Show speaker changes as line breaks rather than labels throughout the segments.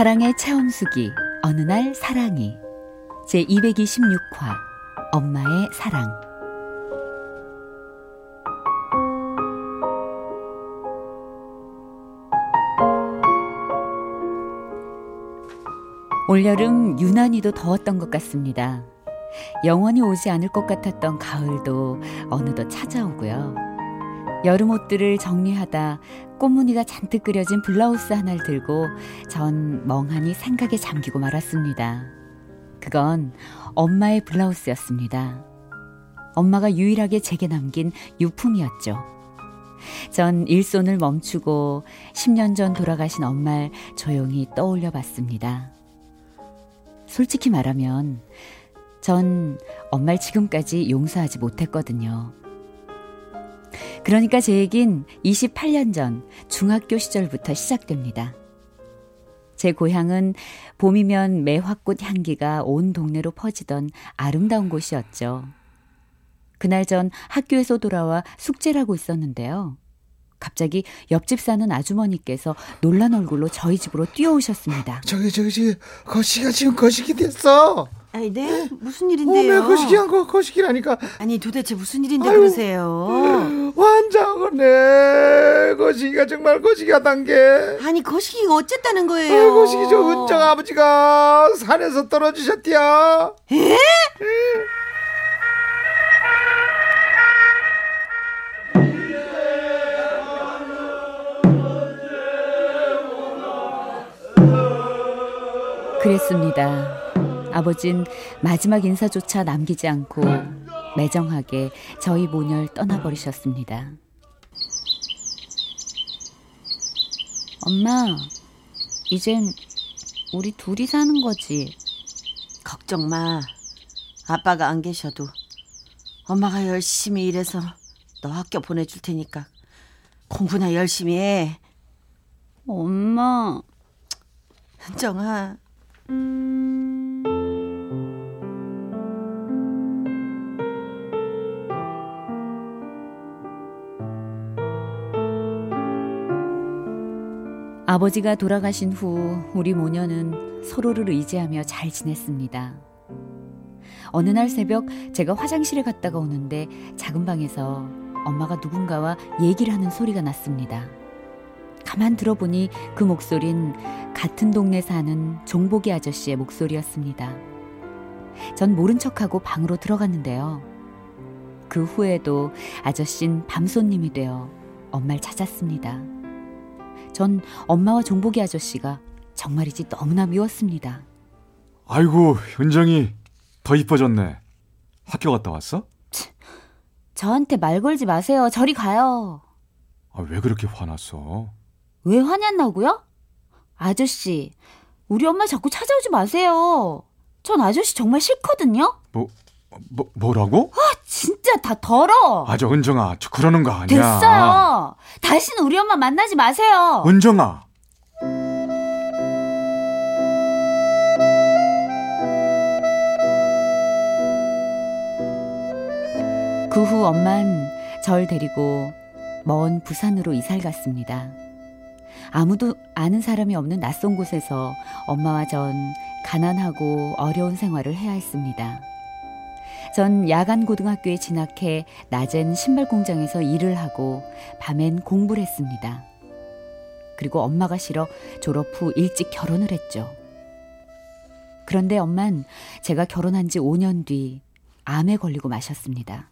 사랑의 체험수기 어느 날 사랑이 제 226화 엄마의 사랑 올여름 유난히도 더웠던 것 같습니다. 영원히 오지 않을 것 같았던 가을도 어느덧 찾아오고요. 여름 옷들을 정리하다 꽃무늬가 잔뜩 그려진 블라우스 하나를 들고 전 멍하니 생각에 잠기고 말았습니다. 그건 엄마의 블라우스였습니다. 엄마가 유일하게 제게 남긴 유품이었죠. 전 일손을 멈추고 10년 전 돌아가신 엄마를 조용히 떠올려 봤습니다. 솔직히 말하면 전 엄마를 지금까지 용서하지 못했거든요. 그러니까 제 얘긴 28년 전 중학교 시절부터 시작됩니다. 제 고향은 봄이면 매화꽃 향기가 온 동네로 퍼지던 아름다운 곳이었죠. 그날 전 학교에서 돌아와 숙제를 하고 있었는데요. 갑자기 옆집 사는 아주머니께서 놀란 얼굴로 저희 집으로 뛰어오셨습니다.
저기 저기 저기 거시기가 지금 거시기 됐어.
아니, 네? 무슨 일인데요?
어메 거시기한 거 거시기라니까.
아니, 도대체 무슨 일인데
아유,
그러세요?
환장하네. 거시기가 정말 거시기하단 게.
아니, 거시기가 어쨌다는 거예요?
아유, 거시기 저 은정 아버지가 산에서 떨어지셨디야.
에?
그랬습니다. 아버진 마지막 인사조차 남기지 않고 매정하게 저희 모녀를 떠나버리셨습니다. 엄마, 이젠 우리 둘이 사는 거지.
걱정 마. 아빠가 안 계셔도 엄마가 열심히 일해서 너 학교 보내줄 테니까 공부나 열심히 해.
엄마.
현정아.
아버지가 돌아가신 후 우리 모녀는 서로를 의지하며 잘 지냈습니다. 어느 날 새벽 제가 화장실에 갔다가 오는데 작은 방에서 엄마가 누군가와 얘기를 하는 소리가 났습니다. 가만 들어보니 그 목소린 같은 동네 사는 종복이 아저씨의 목소리였습니다. 전 모른 척하고 방으로 들어갔는데요. 그 후에도 아저씨는 밤손님이 되어 엄마를 찾았습니다. 전 엄마와 종복이 아저씨가 정말이지 너무나 미웠습니다.
아이고 은정이 더 이뻐졌네. 학교 갔다 왔어?
저한테 말 걸지 마세요. 저리 가요.
아, 왜 그렇게 화났어?
왜 화냈나고요? 아저씨, 우리 엄마 자꾸 찾아오지 마세요. 전 아저씨 정말 싫거든요.
뭐, 뭐 뭐라고?
아, 진짜 다 더러.
아, 저 은정아, 저 그러는 거 아니야.
됐어요. 다시는 우리 엄마 만나지 마세요.
은정아.
그 후 엄만 절 데리고 먼 부산으로 이사를 갔습니다. 아무도 아는 사람이 없는 낯선 곳에서 엄마와 전 가난하고 어려운 생활을 해야 했습니다. 전 야간 고등학교에 진학해 낮엔 신발 공장에서 일을 하고 밤엔 공부를 했습니다. 그리고 엄마가 싫어 졸업 후 일찍 결혼을 했죠. 그런데 엄만 제가 결혼한 지 5년 뒤 암에 걸리고 마셨습니다.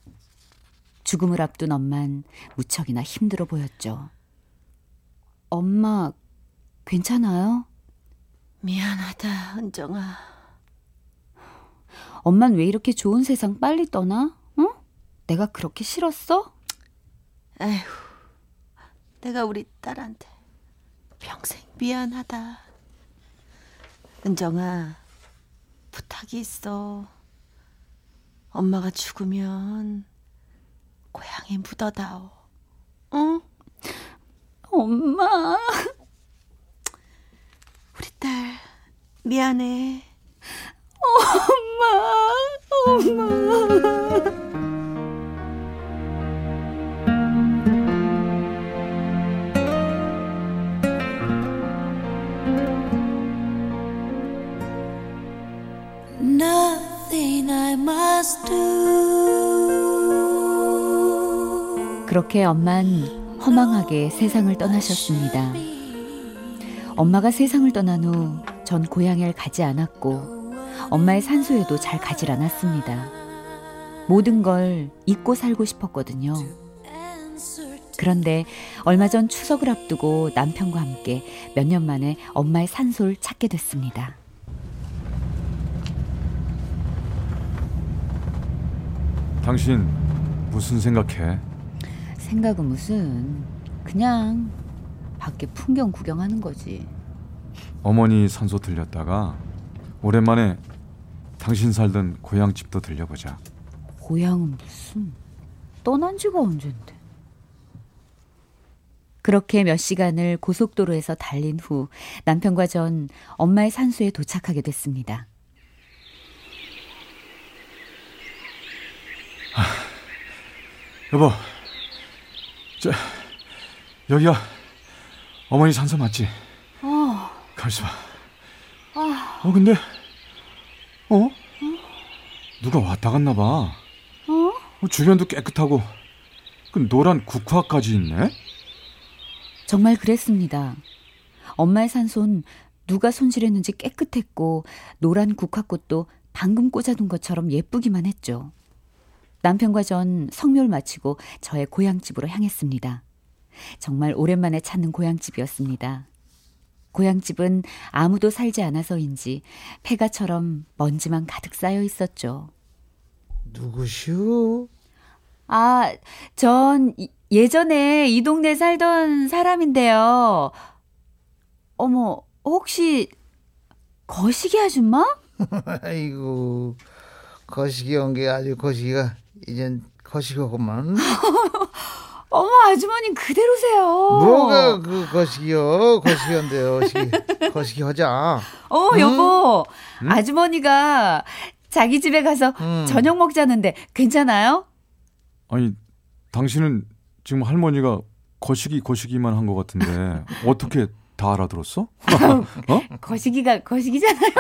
죽음을 앞둔 엄만 무척이나 힘들어 보였죠. 엄마, 괜찮아요?
미안하다, 은정아.
엄만 왜 이렇게 좋은 세상 빨리 떠나? 응? 내가 그렇게 싫었어?
에휴, 내가 우리 딸한테 평생 미안하다. 은정아, 부탁이 있어. 엄마가 죽으면 고향에 묻어다오. 응?
엄마.
우리 딸 미안해.
엄마. 엄마.
Nothing I must do.
그렇게 엄만 허망하게 세상을 떠나셨습니다. 엄마가 세상을 떠난 후 전 고향을 가지 않았고 엄마의 산소에도 잘 가질 않았습니다. 모든 걸 잊고 살고 싶었거든요. 그런데 얼마 전 추석을 앞두고 남편과 함께 몇 년 만에 엄마의 산소를 찾게 됐습니다.
당신 무슨 생각해?
생각은 무슨 그냥 밖에 풍경 구경하는 거지.
어머니 산소 들렸다가 오랜만에 당신 살던 고향 집도 들려보자.
고향은 무슨 떠난 지가 언젠데. 그렇게 몇 시간을 고속도로에서 달린 후 남편과 전 엄마의 산소에 도착하게 됐습니다.
여보, 저 여기가 어머니 산소 맞지?
어,
가만있어 봐. 어 근데 어? 누가 왔다 갔나 봐.
어?
어, 주변도 깨끗하고 그 노란 국화까지 있네.
정말 그랬습니다. 엄마의 산소는 누가 손질했는지 깨끗했고 노란 국화꽃도 방금 꽂아둔 것처럼 예쁘기만 했죠. 남편과 전 성묘를 마치고 저의 고향집으로 향했습니다. 정말 오랜만에 찾는 고향집이었습니다. 고향집은 아무도 살지 않아서인지 폐가처럼 먼지만 가득 쌓여 있었죠.
누구시오?
아, 전 이- 예전에 이 동네 살던 사람인데요. 어머, 혹시 거시기 아줌마?
아이고 거시기 온 게 아주 거시기가 이젠 거시기구만.
어머, 아주머님 그대로세요.
뭐가 그 거시기요? 거시기인데요. 거시기 거시기 하자.
어, 여보. 아주머니가 자기 집에 가서
음.
저녁 먹자는데 괜찮아요?
아니 당신은 지금 할머니가 거시기 거시기만 한 것 같은데 어떻게 다 알아들었어? 어?
거시기가 거시기잖아요.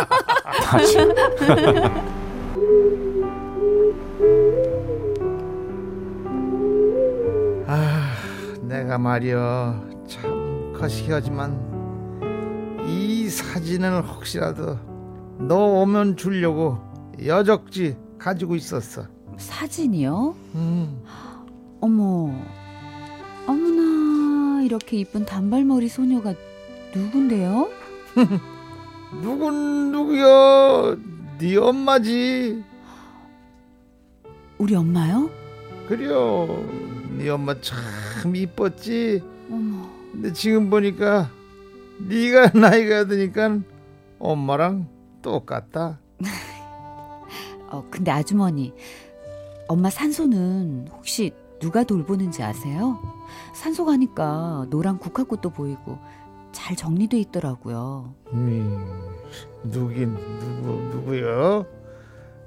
내가 말이여 참 거시기하지만 이 사진을 혹시라도 너 오면 주려고 여적지 가지고 있었어.
사진이요?
음,
어머. 어머나, 이렇게 이쁜 단발머리 소녀가 누군데요?
누군 누구여? 네 엄마지.
우리 엄마요?
그래요. 네 엄마 참 이뻤지.
어머.
근데 지금 보니까 네가 나이가 드니까 엄마랑 똑같다.
어, 근데 아주머니, 엄마 산소는 혹시 누가 돌보는지 아세요? 산소 가니까 노란 국화꽃도 보이고 잘 정리돼 있더라고요.
음, 누긴 누구 누구요?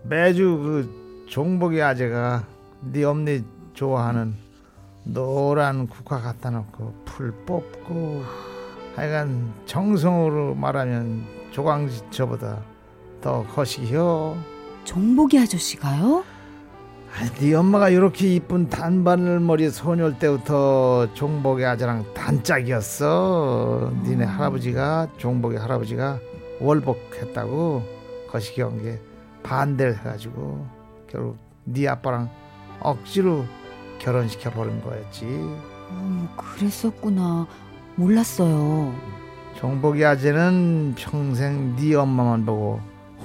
매주 그 종복이 아재가 네 엄니 좋아하는 노란 국화 갖다 놓고 풀 뽑고 하여간 정성으로 말하면 조광지처보다 더 거시기요.
정복이 아저씨가요?
아, 네 엄마가 이렇게 이쁜 단바늘머리 소녀일 때부터 종복의 아재랑 단짝이었어. 니네 할아버지가 종복의 할아버지가 월복했다고 거시기 온게 반대를 해가지고 결국 네 아빠랑 억지로 결혼시켜 버린 거였지.
어머, 그랬었구나. 몰랐어요.
종복이 아재는 평생 네 엄마만 보고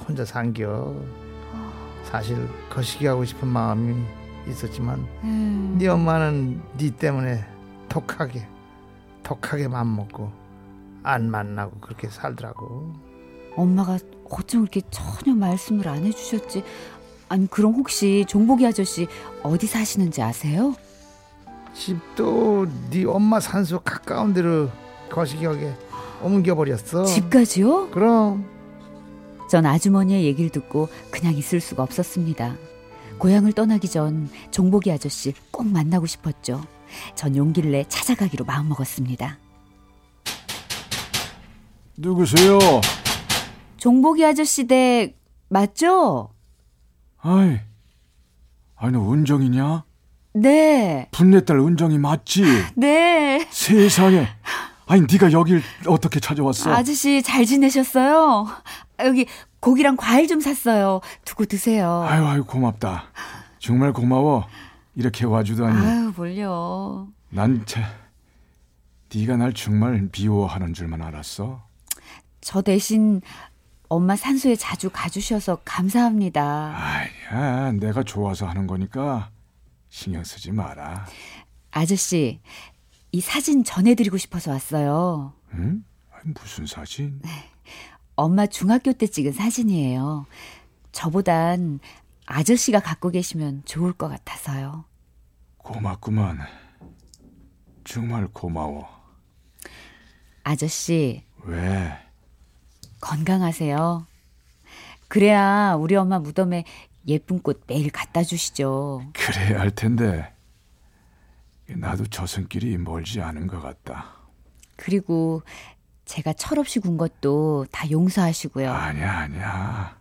혼자 산겨. 사실 거시기 하고 싶은 마음이 있었지만
음,
네 엄마는 네 때문에 독하게 독하게 맘 먹고 안 만나고 그렇게 살더라고
엄마가 어쩜 이렇게 전혀 말씀을 안 해주셨지? 아니 그럼 혹시 종복이 아저씨 어디 사시는지 아세요?
집도 네 엄마 산소 가까운 데로 거시기하게 옮겨버렸어.
집까지요?
그럼
전 아주머니의 얘기를 듣고 그냥 있을 수가 없었습니다. 고향을 떠나기 전 종복이 아저씨 꼭 만나고 싶었죠. 전 용기를 내 찾아가기로 마음먹었습니다.
누구세요?
종복이 아저씨 댁 맞죠?
아이, 아니 너 은정이냐?
네,
분내딸 은정이 맞지?
네.
세상에. 아니 네가 여길 어떻게 찾아왔어?
아저씨 잘 지내셨어요? 여기 고기랑 과일 좀 샀어요. 두고 드세요.
아유 아유 고맙다. 정말 고마워. 이렇게 와주다니.
아유, 뭘요.
난 참, 네가 날 정말 미워하는 줄만 알았어.
저 대신 엄마 산소에 자주 가주셔서 감사합니다.
아야, 내가 좋아서 하는 거니까 신경 쓰지 마라.
아저씨, 이 사진 전해드리고 싶어서 왔어요.
응? 무슨 사진?
엄마 중학교 때 찍은 사진이에요. 저보단 아저씨가 갖고 계시면 좋을 것 같아서요.
고맙구만. 정말 고마워.
아저씨,
왜?
건강하세요. 그래야 우리 엄마 무덤에 예쁜 꽃 매일 갖다 주시죠.
그래야 할 텐데. 나도 저승길이 멀지 않은 것 같다.
그리고 제가 철없이 군 것도 다 용서하시고요.
아니야, 아니야.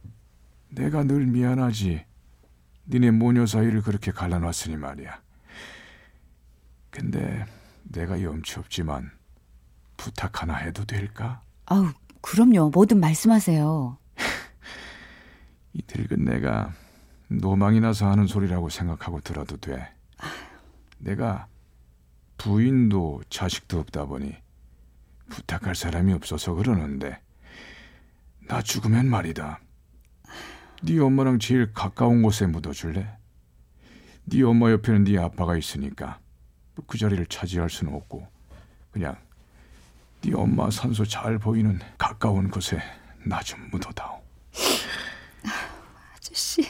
내가 늘 미안하지. 니네 모녀 사이를 그렇게 갈라놨으니 말이야. 근데 내가 염치 없지만 부탁 하나 해도 될까?
아우, 그럼요. 뭐든 말씀하세요.
이 늙은 내가 노망이 나서 하는 소리라고 생각하고 들어도 돼. 내가 부인도 자식도 없다 보니 부탁할 사람이 없어서 그러는데 나 죽으면 말이다. 네 엄마랑 제일 가까운 곳에 묻어줄래? 네 엄마 옆에는 네 아빠가 있으니까 그 자리를 차지할 수는 없고 그냥 네 엄마 산소 잘 보이는 가까운 곳에 나 좀 묻어다오.
아저씨.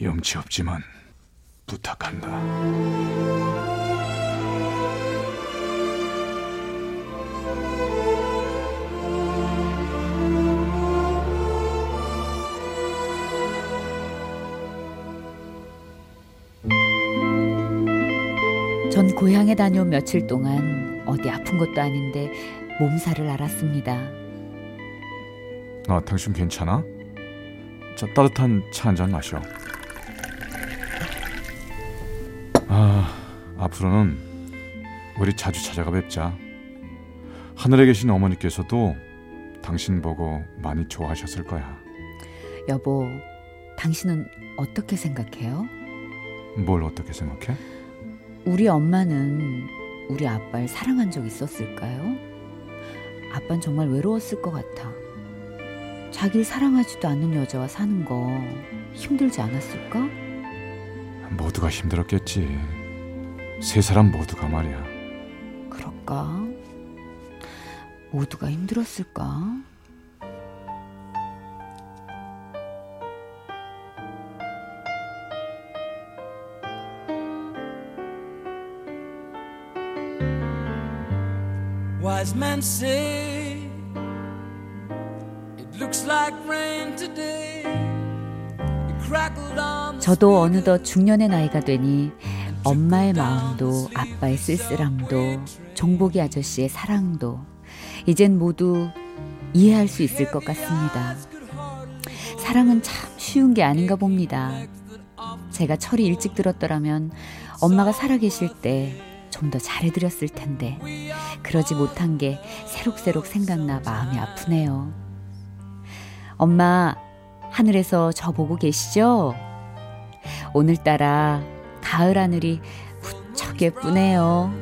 염치 없지만 부탁한다.
전 고향에 다녀온 며칠 동안 어디 아픈 것도 아닌데 몸살을 앓았습니다.
아, 당신 괜찮아? 자, 따뜻한 차 한 잔 마셔. 아, 앞으로는 우리 자주 찾아가 뵙자. 하늘에 계신 어머니께서도 당신 보고 많이 좋아하셨을 거야.
여보, 당신은 어떻게 생각해요?
뭘 어떻게 생각해?
우리 엄마는 우리 아빠를 사랑한 적 있었을까요? 아빠는 정말 외로웠을 것 같아. 자기를 사랑하지도 않는 여자와 사는 거 힘들지 않았을까?
모두가 힘들었겠지. 세 사람 모두가 말이야.
그럴까? 모두가 힘들었을까?
Wise men say it looks like rain today. It crackled on the
저도 어느덧 중년의 나이가 되니 엄마의 마음도 아빠의 쓸쓸함도 종복이 아저씨의 사랑도 이젠 모두 이해할 수 있을 것 같습니다. 사랑은 참 쉬운 게 아닌가 봅니다. 제가 철이 일찍 들었더라면 엄마가 살아계실 때 좀 더 잘해드렸을 텐데 그러지 못한 게 새록새록 생각나 마음이 아프네요. 엄마 하늘에서 저 보고 계시죠? 오늘따라 가을 하늘이 무척 예쁘네요.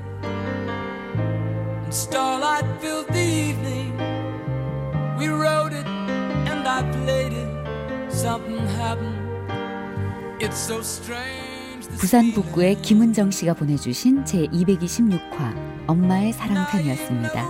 부산 북구의 김은정 씨가 보내주신 제 226화 엄마의 사랑편이었습니다.